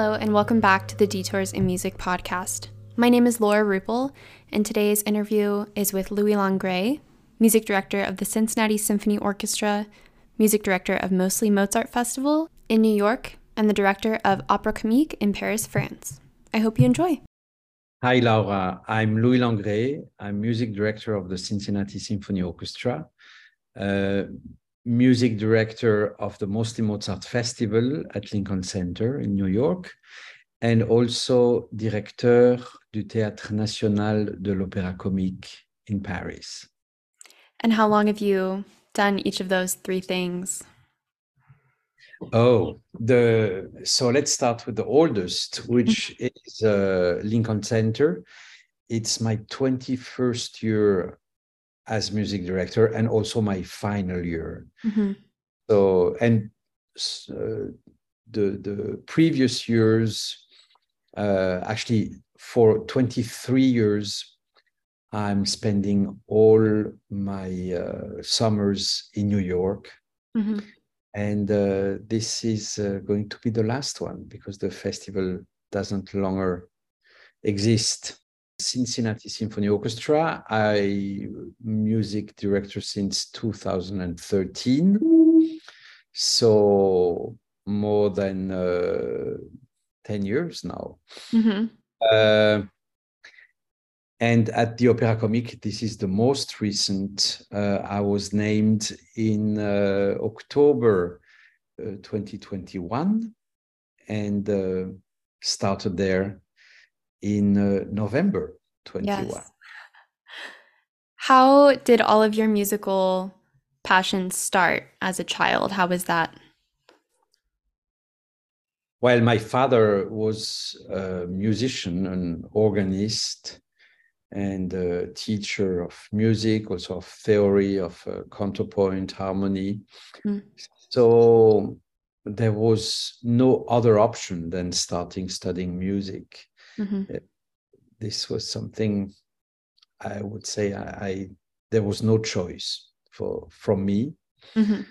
Hello, and welcome back to the Detours in Music podcast. My name is Laura Rupel, and today's interview is with Louis Langrée, music director of the Cincinnati Symphony Orchestra, music director of Mostly Mozart Festival in New York, and the director of Opera Comique in Paris, France. I hope you enjoy. Hi, Laura. I'm Louis Langrée. I'm music director of the Cincinnati Symphony Orchestra, uh, music director of the Mostly Mozart Festival at Lincoln Center in New York, and also directeur du Théâtre National de l'Opéra Comique in Paris. And how long have you done each of those three things? Oh, the so let's start with the oldest, which is uh, Lincoln Center. It's my 21st year as music director and also my final year. Mm-hmm. So, and uh, the the previous years, uh, actually for 23 years, I'm spending all my uh, summers in New York. Mm-hmm. And uh, this is uh, going to be the last one because the festival doesn't longer exist. Cincinnati Symphony Orchestra. I music director since 2013. So more than uh, 10 years now. Mm-hmm. Uh, and at the Opera Comique, this is the most recent. Uh, I was named in uh, October uh, 2021 and uh, started there in uh, November 21. Yes. How did all of your musical passions start as a child? How was that? Well, my father was a musician, an organist, and a teacher of music, also of theory, of uh, counterpoint, harmony. Mm. So there was no other option than starting studying music. Mm-hmm. Uh, this was something I would say I, I, there was no choice for from me. Mm-hmm.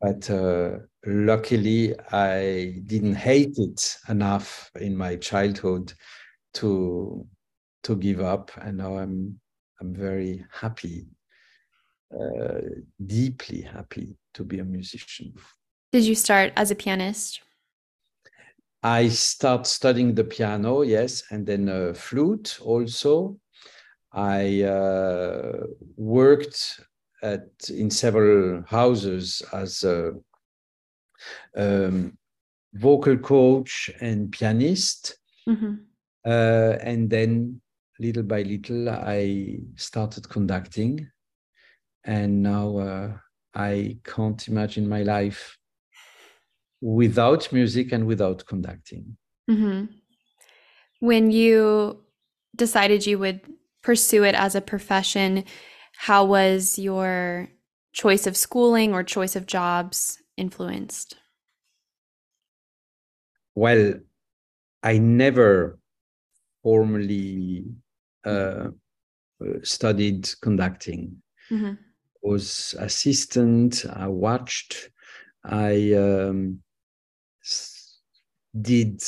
But uh, luckily, I didn't hate it enough in my childhood to to give up, and now I'm I'm very happy, uh, deeply happy to be a musician. Did you start as a pianist? I start studying the piano, yes, and then uh, flute also. I uh, worked at in several houses as a um, vocal coach and pianist, mm-hmm. uh, and then little by little I started conducting, and now uh, I can't imagine my life without music and without conducting. Mm-hmm. When you decided you would pursue it as a profession, how was your choice of schooling or choice of jobs influenced? Well, I never formally uh, studied conducting. Mm-hmm. Was assistant. I watched. I um, did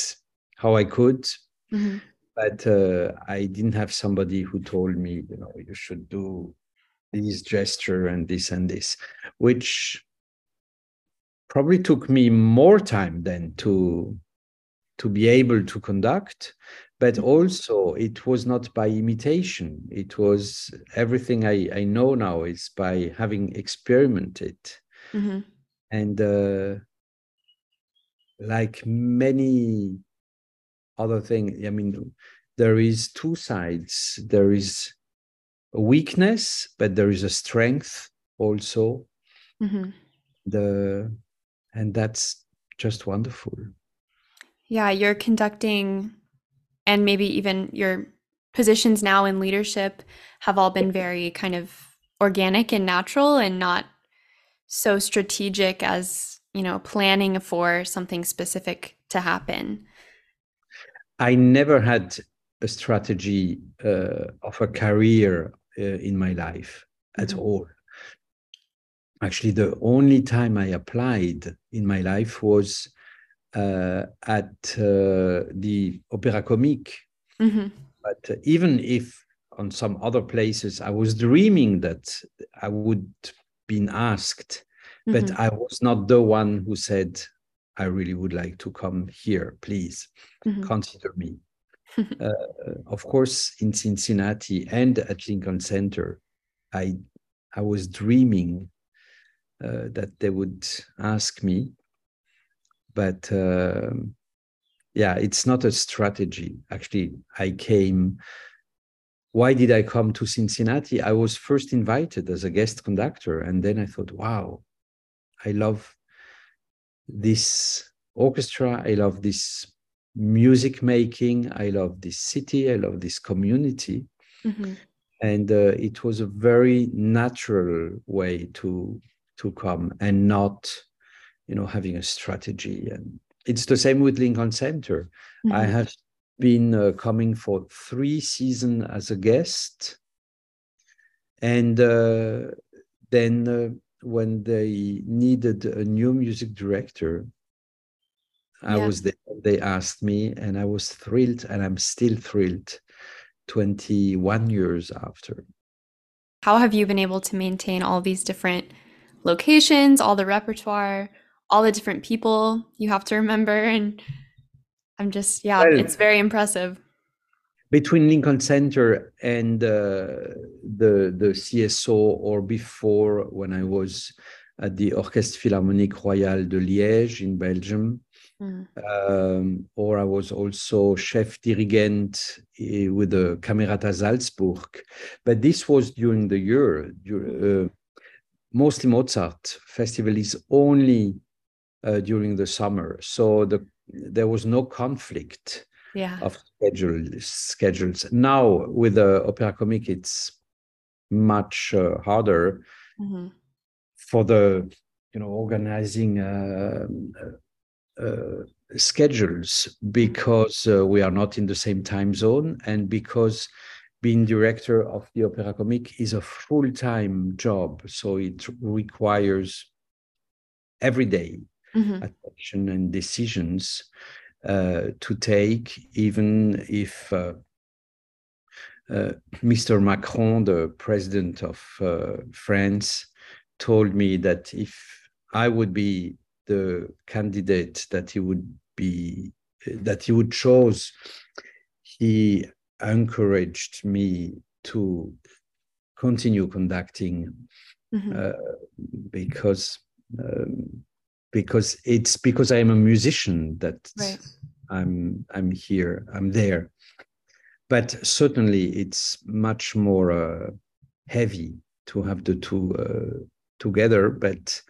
how I could, mm-hmm. but uh, I didn't have somebody who told me, you know, you should do this gesture and this and this, which probably took me more time than to to be able to conduct but mm-hmm. also it was not by imitation it was everything i, I know now is by having experimented mm-hmm. and uh, like many other things i mean there is two sides. There is a weakness but there is a strength also. Mm-hmm. the and that's just wonderful. Yeah you're conducting and maybe even your positions now in leadership have all been very kind of organic and natural and not so strategic as you know planning for something specific to happen i never had a strategy uh, of a career uh, in my life at mm-hmm. all actually the only time i applied in my life was uh, at uh, the Opéra Comique. Mm-hmm. But even if on some other places I was dreaming that I would been asked, but Mhm. I was not the one who said, I really would like to come here, please Mhm. consider me. uh, of course, in Cincinnati and at Lincoln Center, I I was dreaming uh, that they would ask me, but um yeah, it's not a strategy. Actually, I came. Why did I come to Cincinnati? I was first invited as a guest conductor, and then I thought, wow, I love this orchestra. I love this music making. I love this city. I love this community. Mhm. And uh, it was a very natural way to to come and not, you know, having a strategy. And it's the same with Lincoln Center. I Mhm. have been uh, coming for three seasons as a guest. And uh, then uh, when they needed a new music director, I Yeah. was there. They asked me, and I was thrilled, and I'm still thrilled 21 years after. How have you been able to maintain all these different locations, all the repertoire, all the different people you have to remember? And I'm just, yeah, Well- it's very impressive. Between Lincoln Center and uh, the the CSO, or before when I was at the Orchestre Philharmonique Royale de Liège in Belgium, Mm. um, or I was also chef dirigent eh, with the Camerata Salzburg. But this was during the year. Uh, mostly Mozart festival is only uh, during the summer, so the there was no conflict Yeah. of schedule, schedules. Now with the Opera Comique, it's much uh, harder Mhm. for the you know organizing uh, uh, uh, schedules because uh, we are not in the same time zone and because being director of the Opera Comique is a full-time job, so it requires every day Mhm. attention and decisions to take, even if uh, uh, Mr. Macron, the president of uh, France, told me that if I would be the candidate that he would be, that he would choose, he encouraged me to continue conducting Mhm. uh, because um, because it's because I am a musician that Right. I'm I'm here I'm there, but certainly it's much more uh, heavy to have the two uh, together. But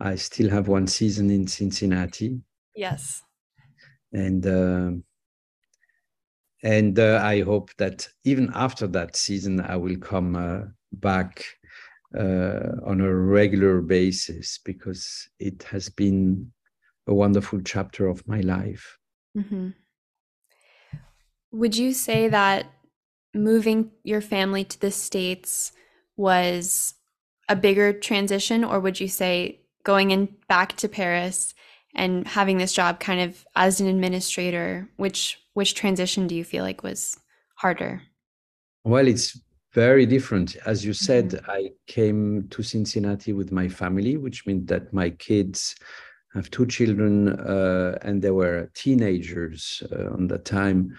I still have one season in Cincinnati, Yes. and uh, and uh, I hope that even after that season, I will come uh, back uh, on a regular basis because it has been a wonderful chapter of my life. Hmm Would you say that moving your family to the States was a bigger transition, or would you say going in back to Paris and having this job kind of as an administrator, which which transition do you feel like was harder? Well, it's very different. As you said, I came to Cincinnati with my family, which means that my kids have two children uh, and they were teenagers uh, on that time.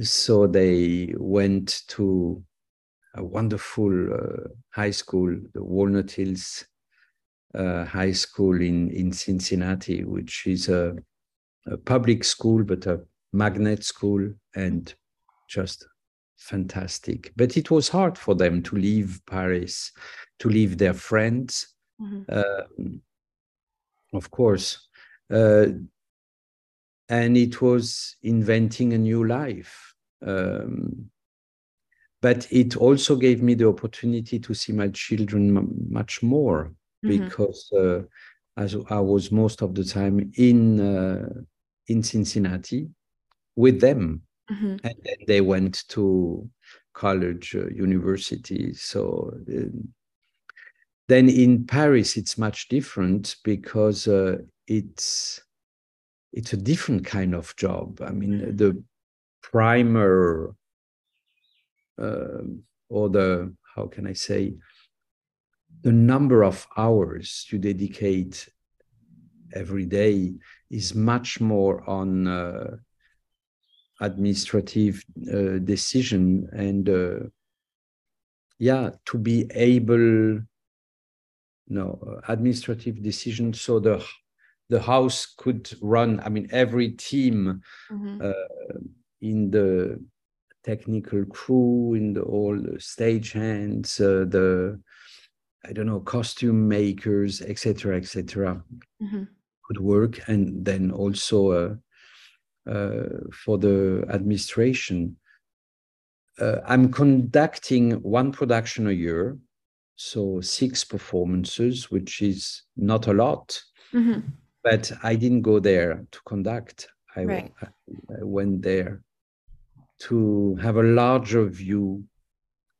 So they went to a wonderful uh, high school, the Walnut Hills uh, High School in, in Cincinnati, which is a, a public school, but a magnet school and just fantastic. But it was hard for them to leave Paris, to leave their friends, Mhm. um, of course. Uh, and it was inventing a new life. Um, but it also gave me the opportunity to see my children m- much more Mhm. because uh, as I was most of the time in uh, in Cincinnati with them, Mhm. and then they went to college, uh, university. So um, then in Paris, it's much different because uh, it's it's a different kind of job. I mean, the primer uh, or the how can I say the number of hours you dedicate every day is much more on uh, administrative uh, decision and uh, yeah to be able no administrative decision so the the house could run i mean every team mm-hmm. uh, in the technical crew in the all the stage hands uh, the i don't know costume makers etc etc mm-hmm. could work and then also uh, uh, for the administration uh, i'm conducting one production a year so six performances which is not a lot mm-hmm but I didn't go there to conduct. I, right. I, I went there to have a larger view,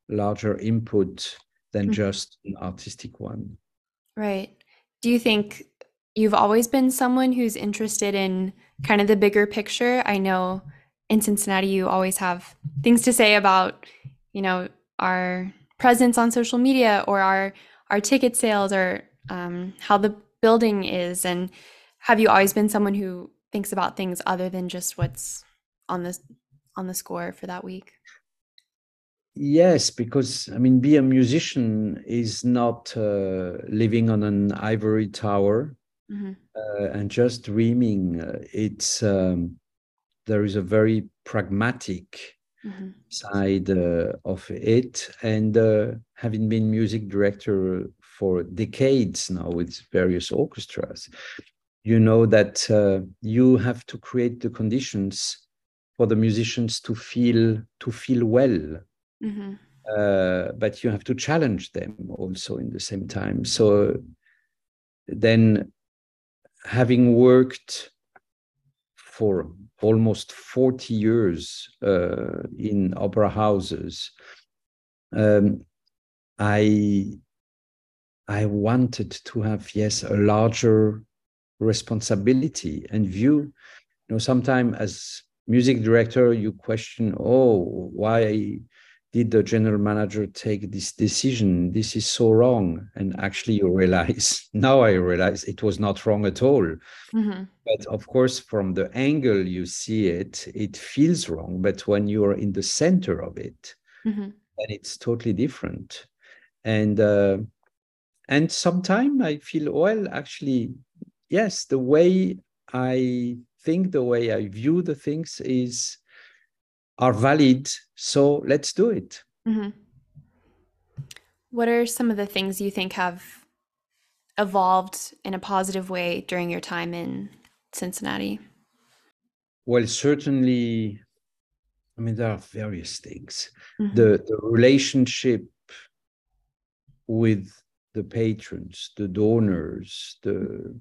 larger input than mm-hmm. just an artistic one. Right. Do you think you've always been someone who's interested in kind of the bigger picture? I know in Cincinnati you always have things to say about, you know, our presence on social media or our our ticket sales or um, how the building is and have you always been someone who thinks about things other than just what's on the on the score for that week? Yes, because I mean, be a musician is not uh, living on an ivory tower mm-hmm. uh, and just dreaming. It's um, there is a very pragmatic mm-hmm. side uh, of it, and uh, having been music director for decades now with various orchestras, you know that uh, you have to create the conditions for the musicians to feel to feel well mm-hmm. uh, but you have to challenge them also in the same time so then having worked for almost 40 years uh, in opera houses. Um, i i wanted to have yes a larger responsibility and view. You know sometimes as music director you question oh why did the general manager take this decision? This is so wrong. And actually you realize now i realize it was not wrong at all. Mm-hmm. but of course from the angle you see it it feels wrong. But when you're in the center of it mm-hmm. then it's totally different. And uh, and sometimes i feel well actually yes, the way I think, the way I view the things is are valid. So let's do it. Mm-hmm. What are some of the things you think have evolved in a positive way during your time in Cincinnati? Well, certainly, I mean, there are various things. Mm-hmm. The, the relationship with the patrons, the donors, the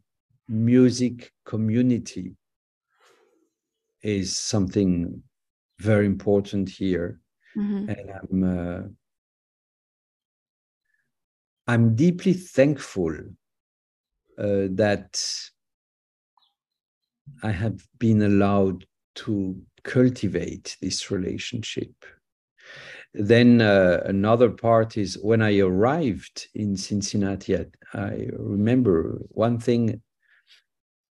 music community is something very important here. Mm-hmm. and i'm uh, i'm deeply thankful uh, that i have been allowed to cultivate this relationship. Then uh, another part is when i arrived in cincinnati I, I remember one thing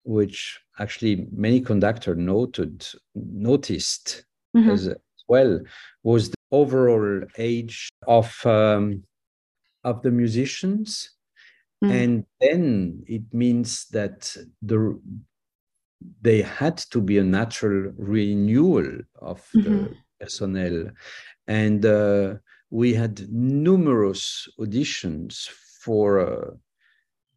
which actually many conductor noted noticed mm-hmm. as, as, well was the overall age of um, of the musicians mm. and then it means that the they had to be a natural renewal of mm-hmm. the personnel and uh, we had numerous auditions for uh,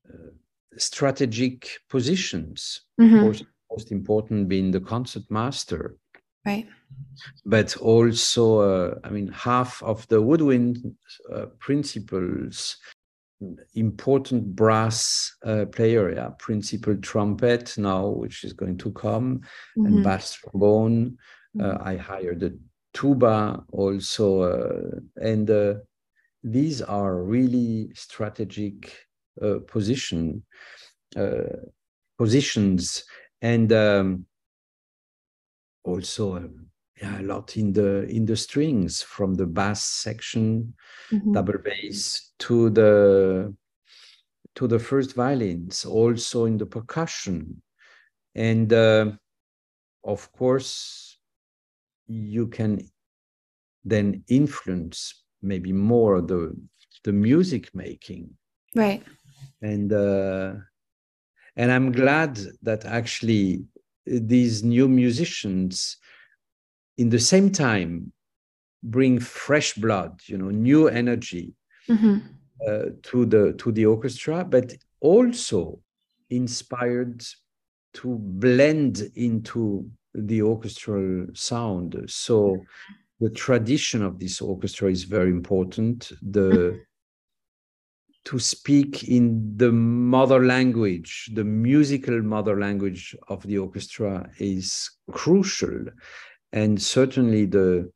uh, strategic positions. Mm-hmm. Course, most important being the concert master. Right. But also, uh, I mean, half of the woodwind uh, principals, important brass uh, player, yeah, principal trumpet now, which is going to come, mm-hmm. and bass trombone. Uh, mm-hmm. I hired a tuba also, uh, and uh, these are really strategic uh, position uh, positions and um, also um, yeah, a lot in the in the strings from the bass section, mm-hmm. double bass to the to the first violins, also in the percussion, and uh, of course you can then influence maybe more the the music making. Right. And uh, and i'm glad that actually these new musicians in the same time bring fresh blood you know new energy mm-hmm. uh, to the to the orchestra but also inspired to blend into the orchestral sound. So the tradition of this orchestra is very important. The to speak in the mother language the musical mother language of the orchestra is crucial and certainly the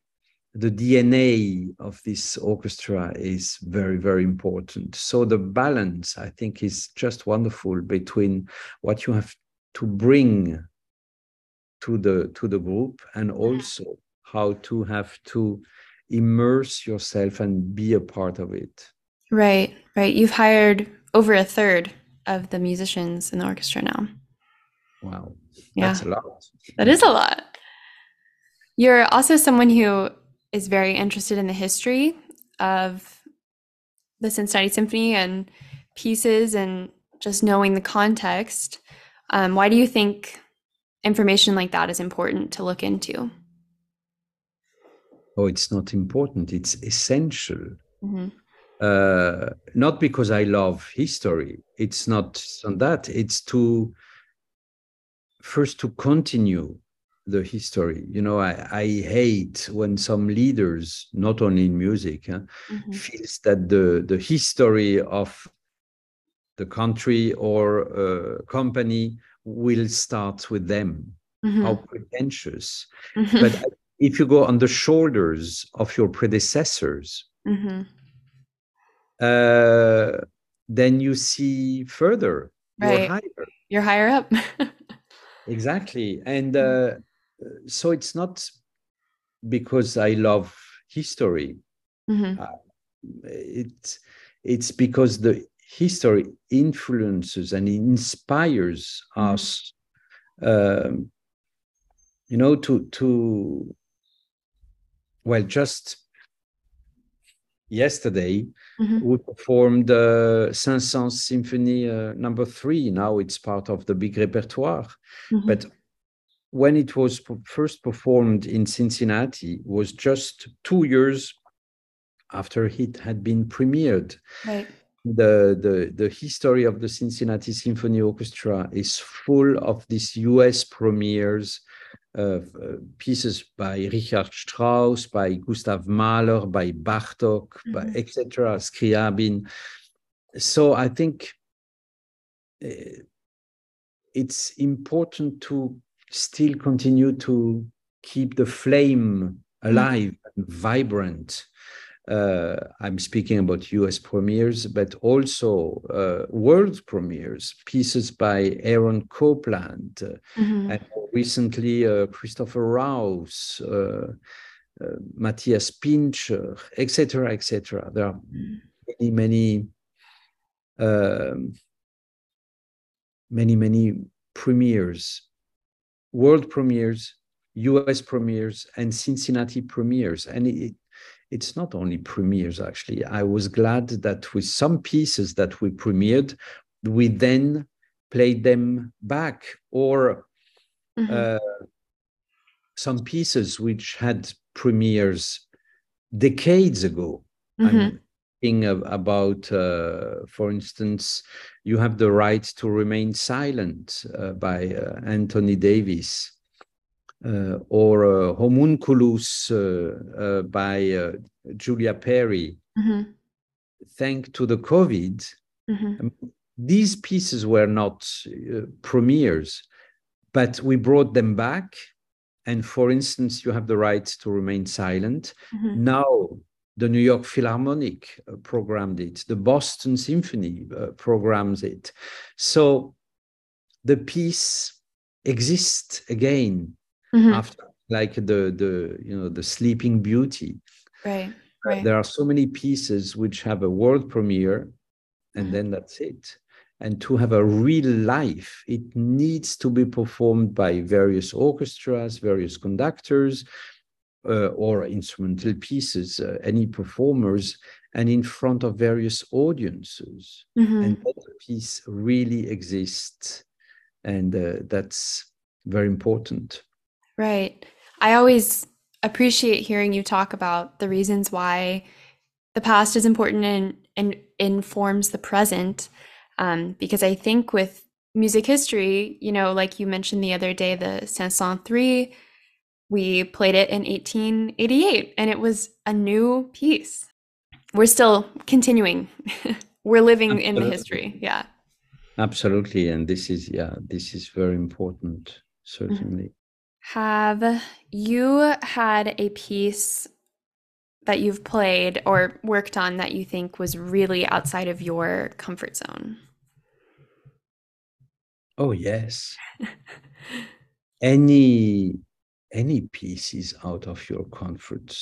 the DNA of this orchestra is very, very important. So the balance, I think, is just wonderful between what you have to bring to the to the group and mm-hmm. also how to have to immerse yourself and be a part of it. Right, right. You've hired over a third of the musicians in the orchestra now. Wow. Yeah. That's a lot. That is a lot. You're also someone who is very interested in the history of the Cincinnati Symphony and pieces and just knowing the context. Um, why do you think information like that is important to look into? Oh, it's not important, it's essential. Mm-hmm. Uh, not because I love history, it's not on that, it's to first to continue the history. You know, I, I hate when some leaders, not only in music, huh, mm-hmm. feels that the the history of the country or uh, company will start with them. Mm-hmm. How pretentious! Mm-hmm. But if you go on the shoulders of your predecessors, mm-hmm. Uh, then you see further. Right. You're higher. You're higher up. exactly, and. Uh, so it's not because I love history. Mm-hmm. Uh, it's it's because the history influences and inspires mm-hmm. us. Um, you know, to to well, just yesterday mm-hmm. we performed uh, Saint-Saëns Symphony uh, Number Three. Now it's part of the big repertoire, mm-hmm. but when it was first performed in Cincinnati was just two years after it had been premiered. Right. The, the, the history of the Cincinnati Symphony Orchestra is full of these US premieres, pieces by Richard Strauss, by Gustav Mahler, by Bartok, mm-hmm. by etc., Scriabin. So I think uh, it's important to still continue to keep the flame alive and vibrant. Uh, I'm speaking about US premieres, but also uh, world premieres, pieces by Aaron Copland, uh, mm-hmm. and recently uh, Christopher Rouse, uh, uh, Matthias Pintscher, etc., etc. There are many, many, um, many, many premieres world premieres, US premieres, and Cincinnati premieres. And it, it's not only premieres, actually. I was glad that with some pieces that we premiered, we then played them back, or mm-hmm. uh, some pieces which had premieres decades ago. Mm-hmm. I'm thinking about, uh, for instance, you have the right to remain silent uh, by uh, Anthony Davis, uh, or uh, Homunculus uh, uh, by Julia Perry. Mm-hmm. Thanks to the COVID, mm-hmm. these pieces were not premieres, but we brought them back. And for instance, you have the right to remain silent. Mm-hmm. Now the New York Philharmonic uh, programmed it, the Boston Symphony uh, programs it. So the piece exists again Mhm. after like the the you know the sleeping beauty Right. Right. there are so many pieces which have a world premiere and Mhm. then that's it and to have a real life it needs to be performed by various orchestras various conductors uh, or instrumental pieces uh, any performers and in front of various audiences Mhm. and that piece really exists and uh, that's very important Right. I always appreciate hearing you talk about the reasons why the past is important and, and informs the present. Um, because I think with music history, you know, like you mentioned the other day, the 503, we played it in 1888 and it was a new piece. We're still continuing. We're living in the history. Yeah. absolutely and this is yeah this is very important Mm-hmm. certainly Have you had a piece that you've played or worked on that you think was really outside of your comfort zone? Oh yes. Any any piece is out of your comfort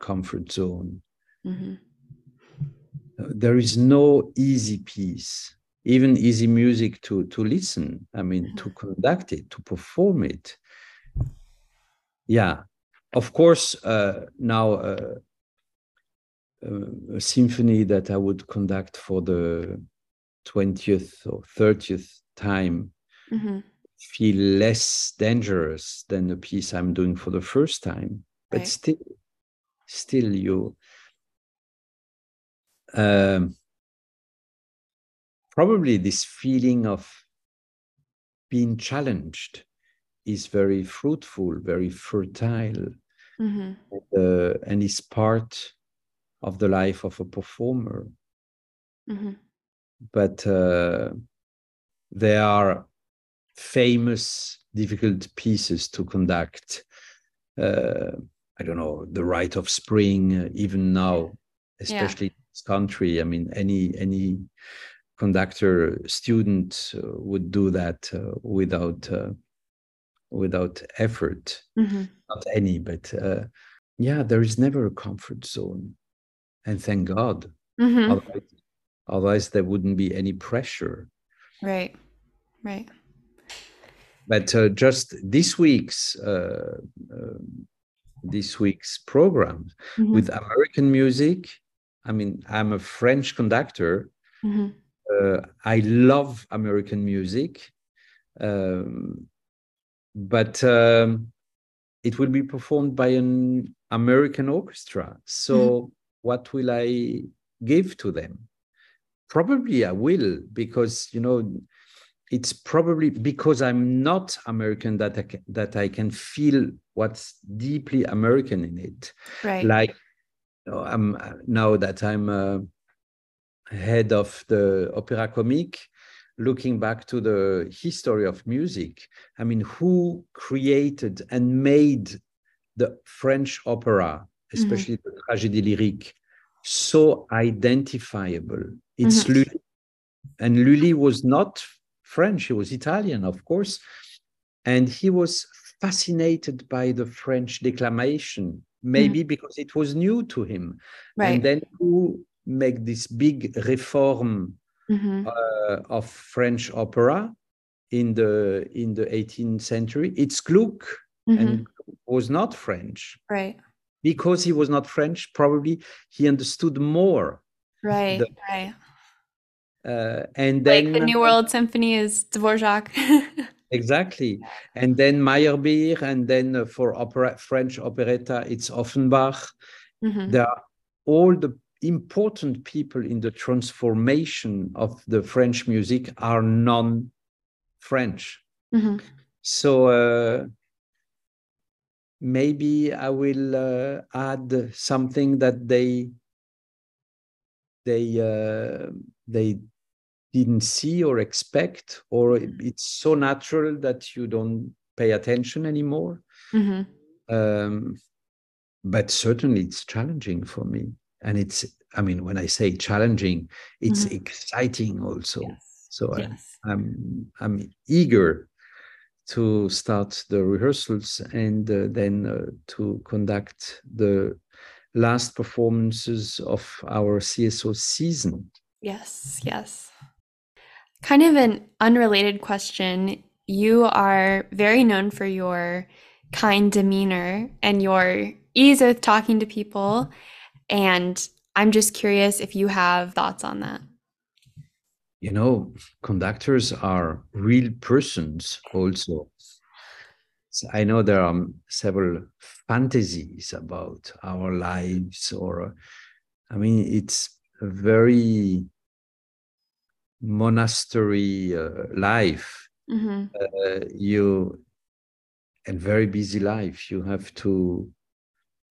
comfort zone? Hmm Uh, there is no easy piece even easy music to to listen i mean to conduct it to perform it. Yeah of course uh, now uh, uh, a symphony that i would conduct for the 20th or 30th time hmm feel less dangerous than the piece i'm doing for the first time but Right. still still you um, probably this feeling of being challenged is very fruitful very fertile hmm uh, and is part of the life of a performer. Hmm but uh, there are famous difficult pieces to conduct uh, i don't know the rite of spring even now especially in this country. I mean any any conductor student uh, would do that uh, without uh, without effort. Hmm not any but uh, yeah there is never a comfort zone. And thank god. Hmm otherwise, otherwise there wouldn't be any pressure Right. Right. but uh, just this week's uh, um this week's program Mhm. with american music i mean i'm a french conductor Mhm. uh, i love american music um, but um, it will be performed by an american orchestra so what will i give to them probably i will because you know it's probably because i'm not american that i can, that i can feel what's deeply american in it. Right. like you know, i'm now that i'm uh, head of the opera comique looking back to the history of music i mean who created and made the french opera especially the tragédie lyrique so identifiable it's Mhm. Lully. and Lully was not french he was italian of course and he was fascinated by the french declamation maybe because it was new to him Right. and then who make this big reform hmm uh, of French opera in the in the 18th century. It's Gluck, and was not French Right. Because he was not French. Probably he understood more. Right. The- right. Uh, and then Like the New World Symphony is Dvorak. exactly, and then Meyerbeer, and then uh, for opera French operetta, it's Offenbach. hmm There are all the important people in the transformation of the French music are non-French. hmm So uh, maybe I will uh, add something that they they uh, they didn't see or expect, or it's so natural that you don't pay attention anymore. hmm Um, but certainly, it's challenging for me, and it's. I mean, when I say challenging, it's Mhm. exciting also. Yes. So I. I'm I'm eager to start the rehearsals and uh, then uh, to conduct the last performances of our CSO season. Yes, yes. Kind of an unrelated question. You are very known for your kind demeanor and your ease with talking to people. And I'm just curious if you have thoughts on that. You know, conductors are real persons also. So I know there are several fantasies about our lives, or I mean, it's a very monastery uh, life. Mm-hmm. Uh, you and very busy life. You have to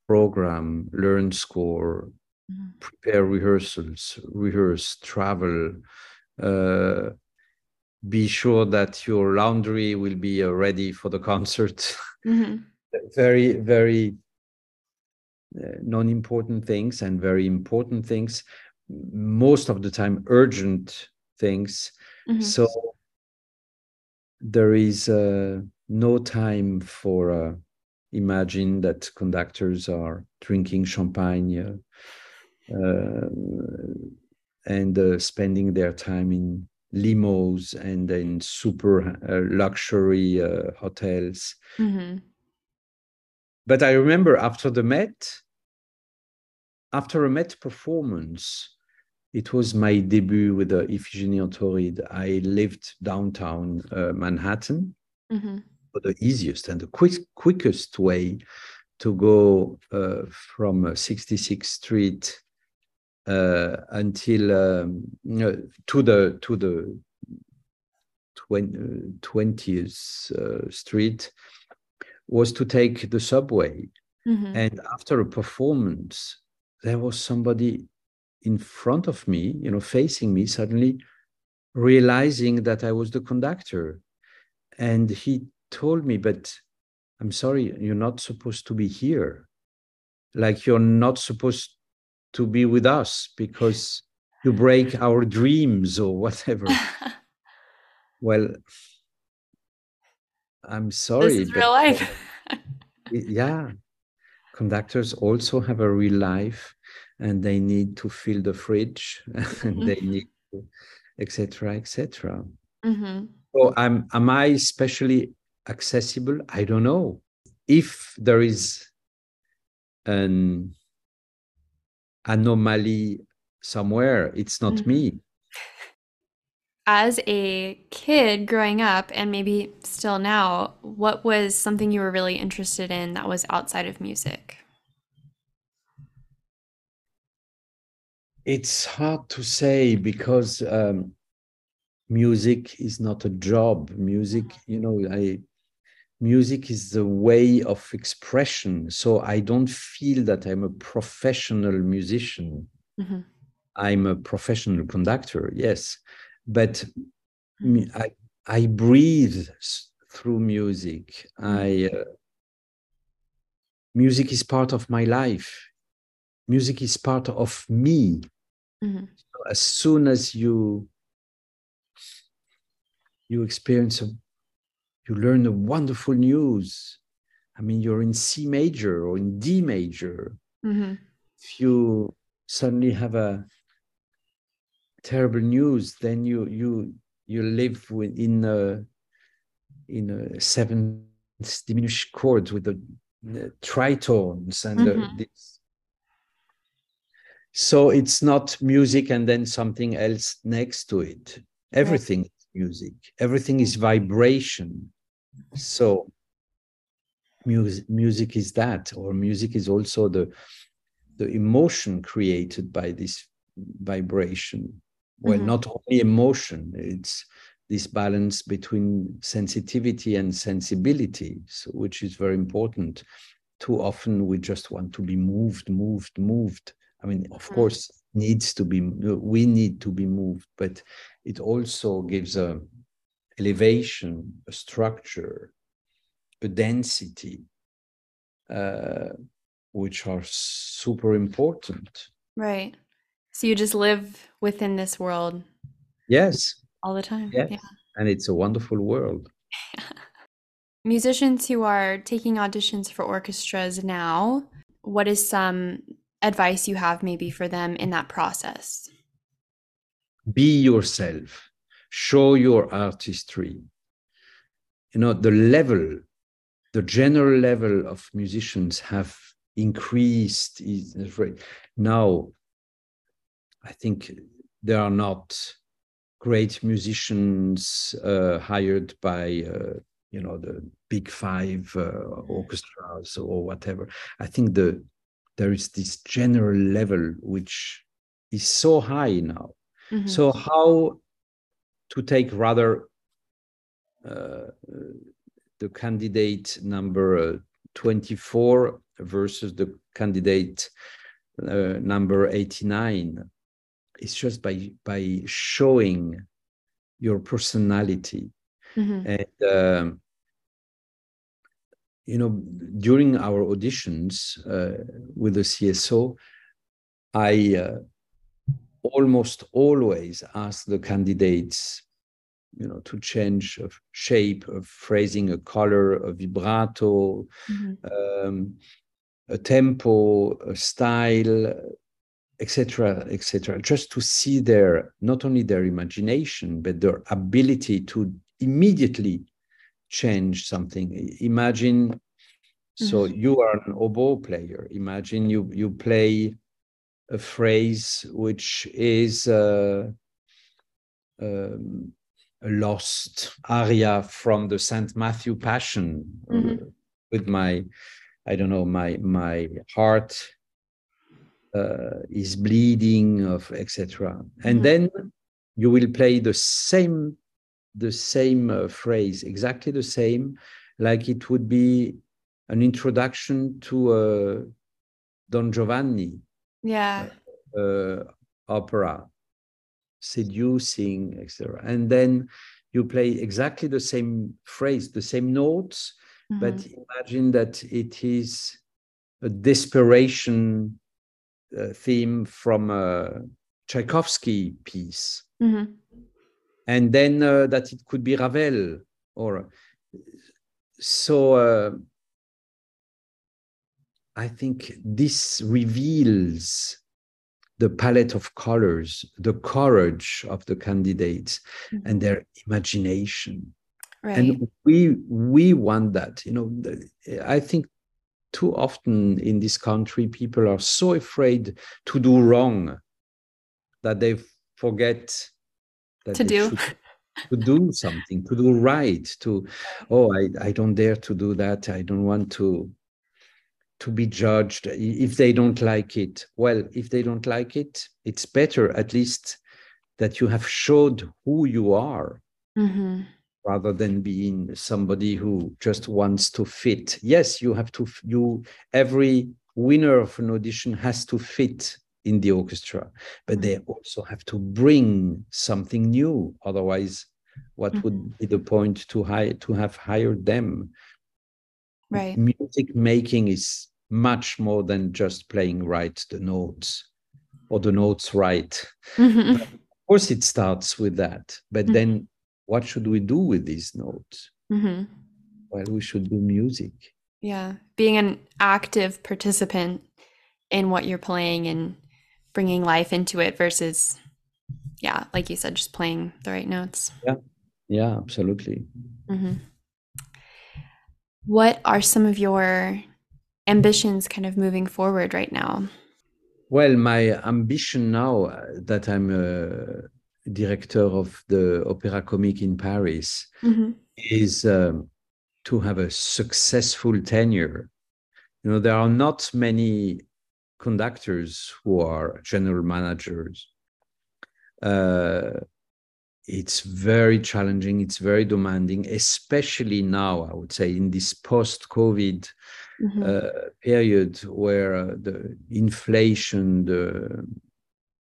program, learn score, mm-hmm. prepare rehearsals, rehearse, travel, uh, be sure that your laundry will be uh, ready for the concert. Mm-hmm. very, very uh, non important things and very important things, most of the time, urgent things. Mm-hmm. So there is uh, no time for uh, imagine that conductors are drinking champagne uh, and uh, spending their time in limos and in super uh, luxury uh, hotels. Mm-hmm. But I remember after the Met, after a Met performance, it was my debut with the Iphigenie en Tauride. I lived downtown uh, Manhattan. Mm-hmm. The easiest and the quick, quickest way to go uh, from 66th Street uh, until um, to the to the 20th uh, Street was to take the subway. Mm-hmm. And after a performance, there was somebody in front of me, you know, facing me, suddenly realizing that I was the conductor. And he told me, but I'm sorry, you're not supposed to be here. Like you're not supposed to be with us because you break our dreams or whatever. well, I'm sorry. This is real life. yeah. Conductors also have a real life and they need to fill the fridge and they need etc etc mm-hmm. so am am i especially accessible i don't know if there is an anomaly somewhere it's not mm-hmm. me as a kid growing up and maybe still now what was something you were really interested in that was outside of music It's hard to say because um, music is not a job. Music, you know, I music is the way of expression. So I don't feel that I'm a professional musician. Mm-hmm. I'm a professional conductor, yes, but mm-hmm. I I breathe through music. Mm-hmm. I uh, music is part of my life. Music is part of me. Mm-hmm. So as soon as you you experience a, you learn the wonderful news. I mean, you're in C major or in D major. Mm-hmm. If you suddenly have a terrible news, then you you you live in a in a seventh diminished chord with the, the tritones and mm-hmm. the, so it's not music and then something else next to it. Everything right. is music. Everything is vibration. So music, music is that, or music is also the the emotion created by this vibration. Well, mm-hmm. not only emotion, it's this balance between sensitivity and sensibility, so, which is very important. Too often we just want to be moved, moved, moved I mean, of mm. course, needs to be we need to be moved, but it also gives a elevation, a structure, a density, uh, which are super important. Right. So you just live within this world. Yes. All the time. Yes. Yeah. And it's a wonderful world. musicians who are taking auditions for orchestras now, what is some advice you have maybe for them in that process? Be yourself, show your artistry. You know, the level, the general level of musicians have increased. Is right now, I think there are not great musicians uh, hired by uh, you know the big five uh, orchestras or whatever i think the there is this general level which is so high now mm-hmm. so how to take rather uh, the candidate number uh, 24 versus the candidate uh, number 89 it's just by by showing your personality mm-hmm. and um, you know during our auditions uh, with the cso i uh, almost always ask the candidates you know to change of shape of phrasing a color a vibrato mm-hmm. um, a tempo a style etc etc just to see their not only their imagination but their ability to immediately change something imagine mm-hmm. so you are an oboe player imagine you you play a phrase which is uh, um, a lost aria from the Saint Matthew Passion mm-hmm. uh, with my, I don't know, my my heart uh, is bleeding of etc and mm-hmm. then you will play the same the same uh, phrase exactly the same like it would be an introduction to uh, don giovanni yeah uh, opera seducing etc and then you play exactly the same phrase the same notes mm-hmm. but imagine that it is a desperation uh, theme from a Tchaikovsky piece. Mm-hmm. And then uh, that it could be Ravel or so uh, I think this reveals the palette of colors, the courage of the candidates mm-hmm. and their imagination. Right. And we we want that. You know, I think too often in this country, people are so afraid to do wrong that they forget that to do. to do something, to do right, to oh, I, I don't dare to do that. I don't want to to be judged if they don't like it. Well, if they don't like it, it's better at least that you have showed who you are. Mm-hmm rather than being somebody who just wants to fit. Yes, you have to, you, every winner of an audition has to fit in the orchestra, but they mm-hmm. also have to bring something new. Otherwise, what mm-hmm. would be the point to hire to have hired them? Right. Music making is much more than just playing right the notes or the notes right. Mm-hmm. Of course, it starts with that, but mm-hmm. then what should we do with these notes? Mm-hmm. Well, we should do music. Yeah, being an active participant in what you're playing and bringing life into it versus, yeah, like you said, just playing the right notes. Yeah, yeah, absolutely. Mm-hmm. What are some of your ambitions kind of moving forward right now? Well, my ambition now uh, that I'm uh, director of the Opéra Comique in Paris, mm-hmm. is um, to have a successful tenure. You know, there are not many conductors who are general managers. Uh, it's very challenging, it's very demanding, especially now, I would say, in this post COVID mm-hmm. uh, period where uh, the inflation, the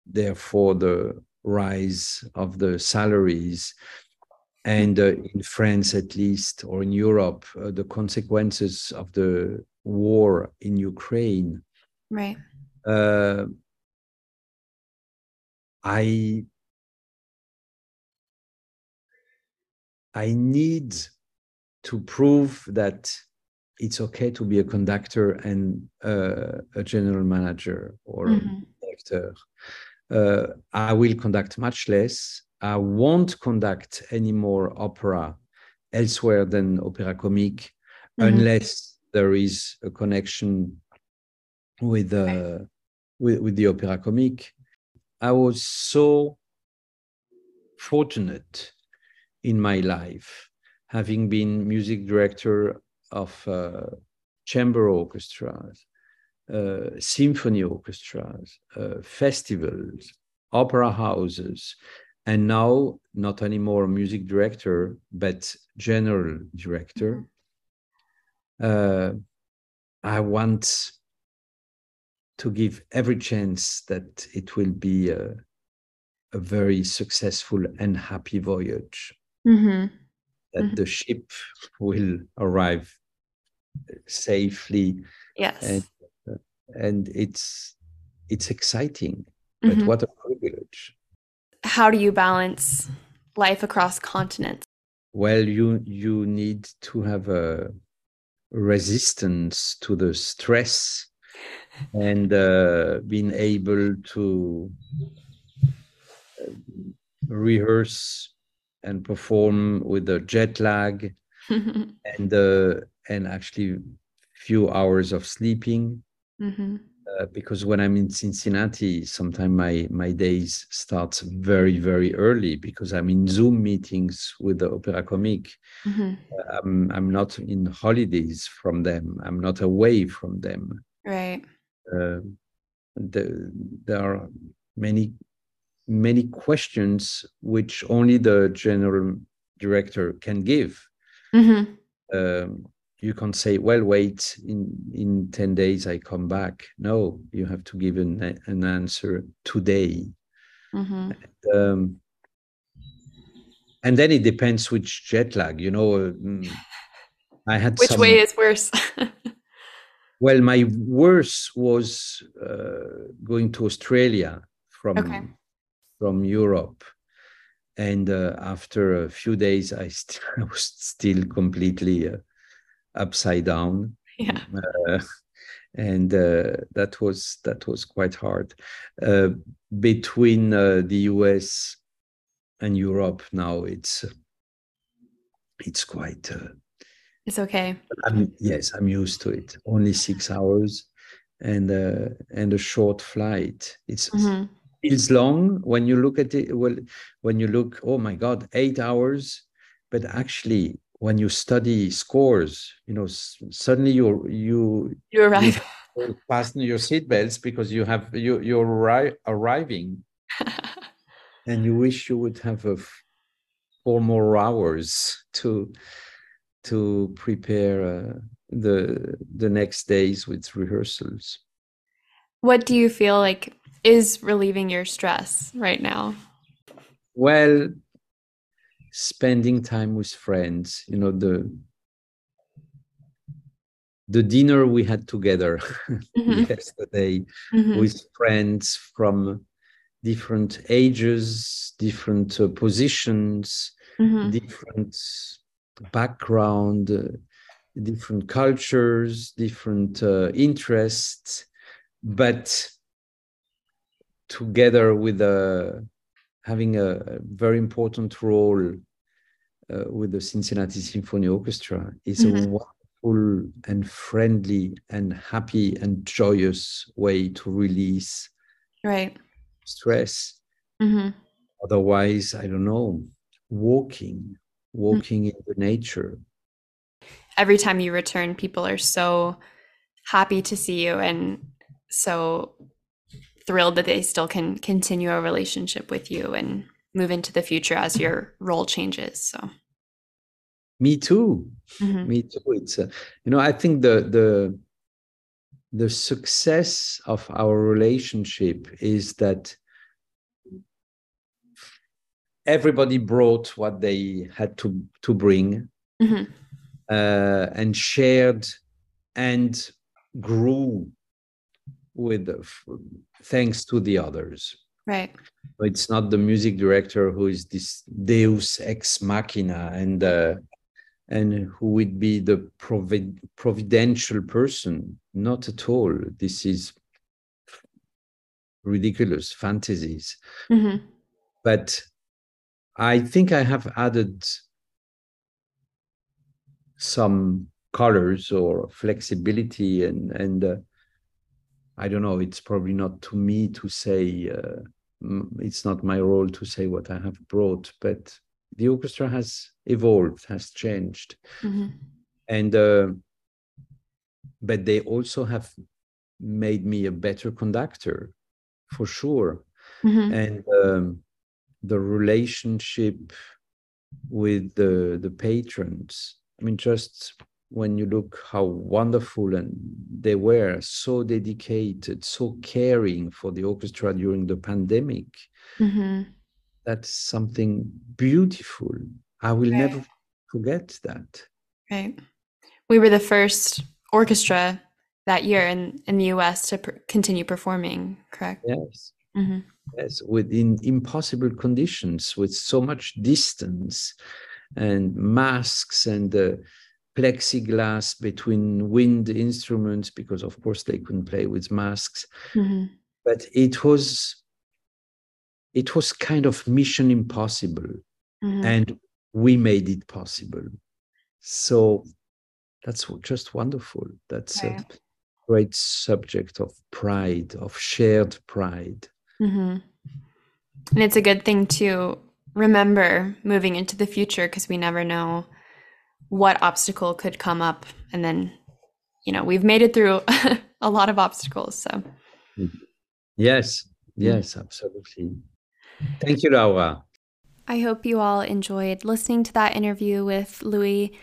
therefore the rise of the salaries and uh, in France at least or in Europe uh, the consequences of the war in Ukraine right uh, I I need to prove that it's okay to be a conductor and uh, a general manager or mm-hmm. director. Uh, I will conduct much less. I won't conduct any more opera elsewhere than Opera Comique mm-hmm. unless there is a connection with, uh, with, with the Opera Comique. I was so fortunate in my life, having been music director of uh, chamber orchestras, uh, symphony orchestras, uh, festivals, opera houses, and now not anymore music director, but general director. Mm-hmm. Uh, I want to give every chance that it will be a, a very successful and happy voyage. Mm-hmm. That mm-hmm. the ship will arrive safely. Yes. And, uh, and it's it's exciting, but mm-hmm. what a privilege. How do you balance life across continents? Well, you you need to have a resistance to the stress and uh, being able to uh, rehearse and perform with the jet lag and uh, and actually few hours of sleeping. Mm-hmm. uh, because when i'm in cincinnati sometimes my my days starts very very early because i'm in zoom meetings with the opera comique. Mm-hmm. uh, I'm, I'm not in holidays from them. I'm not away from them. Right. Uh, the, there are many many questions which only the general director can give. Mm-hmm. Um, you can't say, "Well, wait in in ten days I come back." No, you have to give an an answer today. Mm-hmm. And, um, and then it depends which jet lag. You know, mm, I had which some, way is worse. Well, my worst was uh, going to Australia from okay. From Europe, and uh, after a few days, I, st- I was still completely uh, upside down. Yeah. Uh, and uh, that was that was quite hard uh, between the US and Europe. Now it's it's quite it's okay. I'm, yes, I'm used to it. Only six hours, and uh, and a short flight. It's mm-hmm. Feels long when you look at it. Well, when you look, oh my God, eight hours. But actually, when you study scores, you know, suddenly you you you arrive. You fasten your seatbelts because you have you you're arri- arriving, and you wish you would have a f- four more hours to to prepare uh, the the next days with rehearsals. What do you feel like is relieving your stress right now? Well, spending time with friends. You know the the dinner we had together mm-hmm. yesterday mm-hmm. with friends from different ages, different uh, positions, mm-hmm. different background, uh, different cultures, different uh, interests, but together with a, uh, having a, very important role uh, with the Cincinnati Symphony Orchestra is mm-hmm. a wonderful and friendly and happy and joyous way to release right stress. Mm-hmm. Otherwise, I don't know, walking walking mm-hmm. in the nature. Every time you return, people are so happy to see you and so thrilled that they still can continue a relationship with you and move into the future as your role changes. So me too. Mm-hmm. Me too. It's uh, you know, I think the the the success of our relationship is that everybody brought what they had to to bring mm-hmm. uh, and shared and grew with thanks to the others right it's not the music director who is this deus ex machina and uh, and who would be the provid- providential person. Not at all. This is ridiculous fantasies. Mm-hmm. But I think I have added some colors or flexibility and and uh, I don't know. It's probably not to me to say. Uh, it's not my role to say what I have brought, but the orchestra has evolved, has changed, mm-hmm. and uh, but they also have made me a better conductor, for sure, mm-hmm. and um, the relationship with the the patrons. I mean, just when you look how wonderful and they were so dedicated so caring for the orchestra during the pandemic mm-hmm. that's something beautiful i will right. never forget that right we were the first orchestra that year in in the us to pr- continue performing correct yes mm-hmm. yes within impossible conditions with so much distance and masks and uh, plexiglass between wind instruments because of course they couldn't play with masks mm-hmm. but it was it was kind of mission impossible mm-hmm. and we made it possible so that's just wonderful that's a great subject of pride of shared pride mm-hmm. and it's a good thing to remember moving into the future because we never know what obstacle could come up. And then you know we've made it through a lot of obstacles so. Mm-hmm. Yes yes absolutely. Thank you laura i hope you all enjoyed listening to that interview with louis.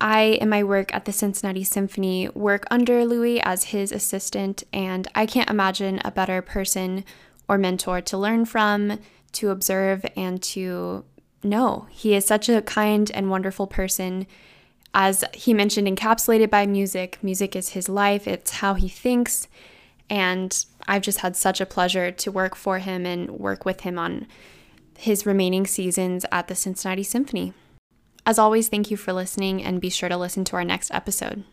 I, in my work at the Cincinnati Symphony, work under Louis as his assistant, and I can't imagine a better person or mentor to learn from, to observe, and to no, he is such a kind and wonderful person. As he mentioned, encapsulated by music. Music is his life, it's how he thinks. And I've just had such a pleasure to work for him and work with him on his remaining seasons at the Cincinnati Symphony. As always, thank you for listening and be sure to listen to our next episode.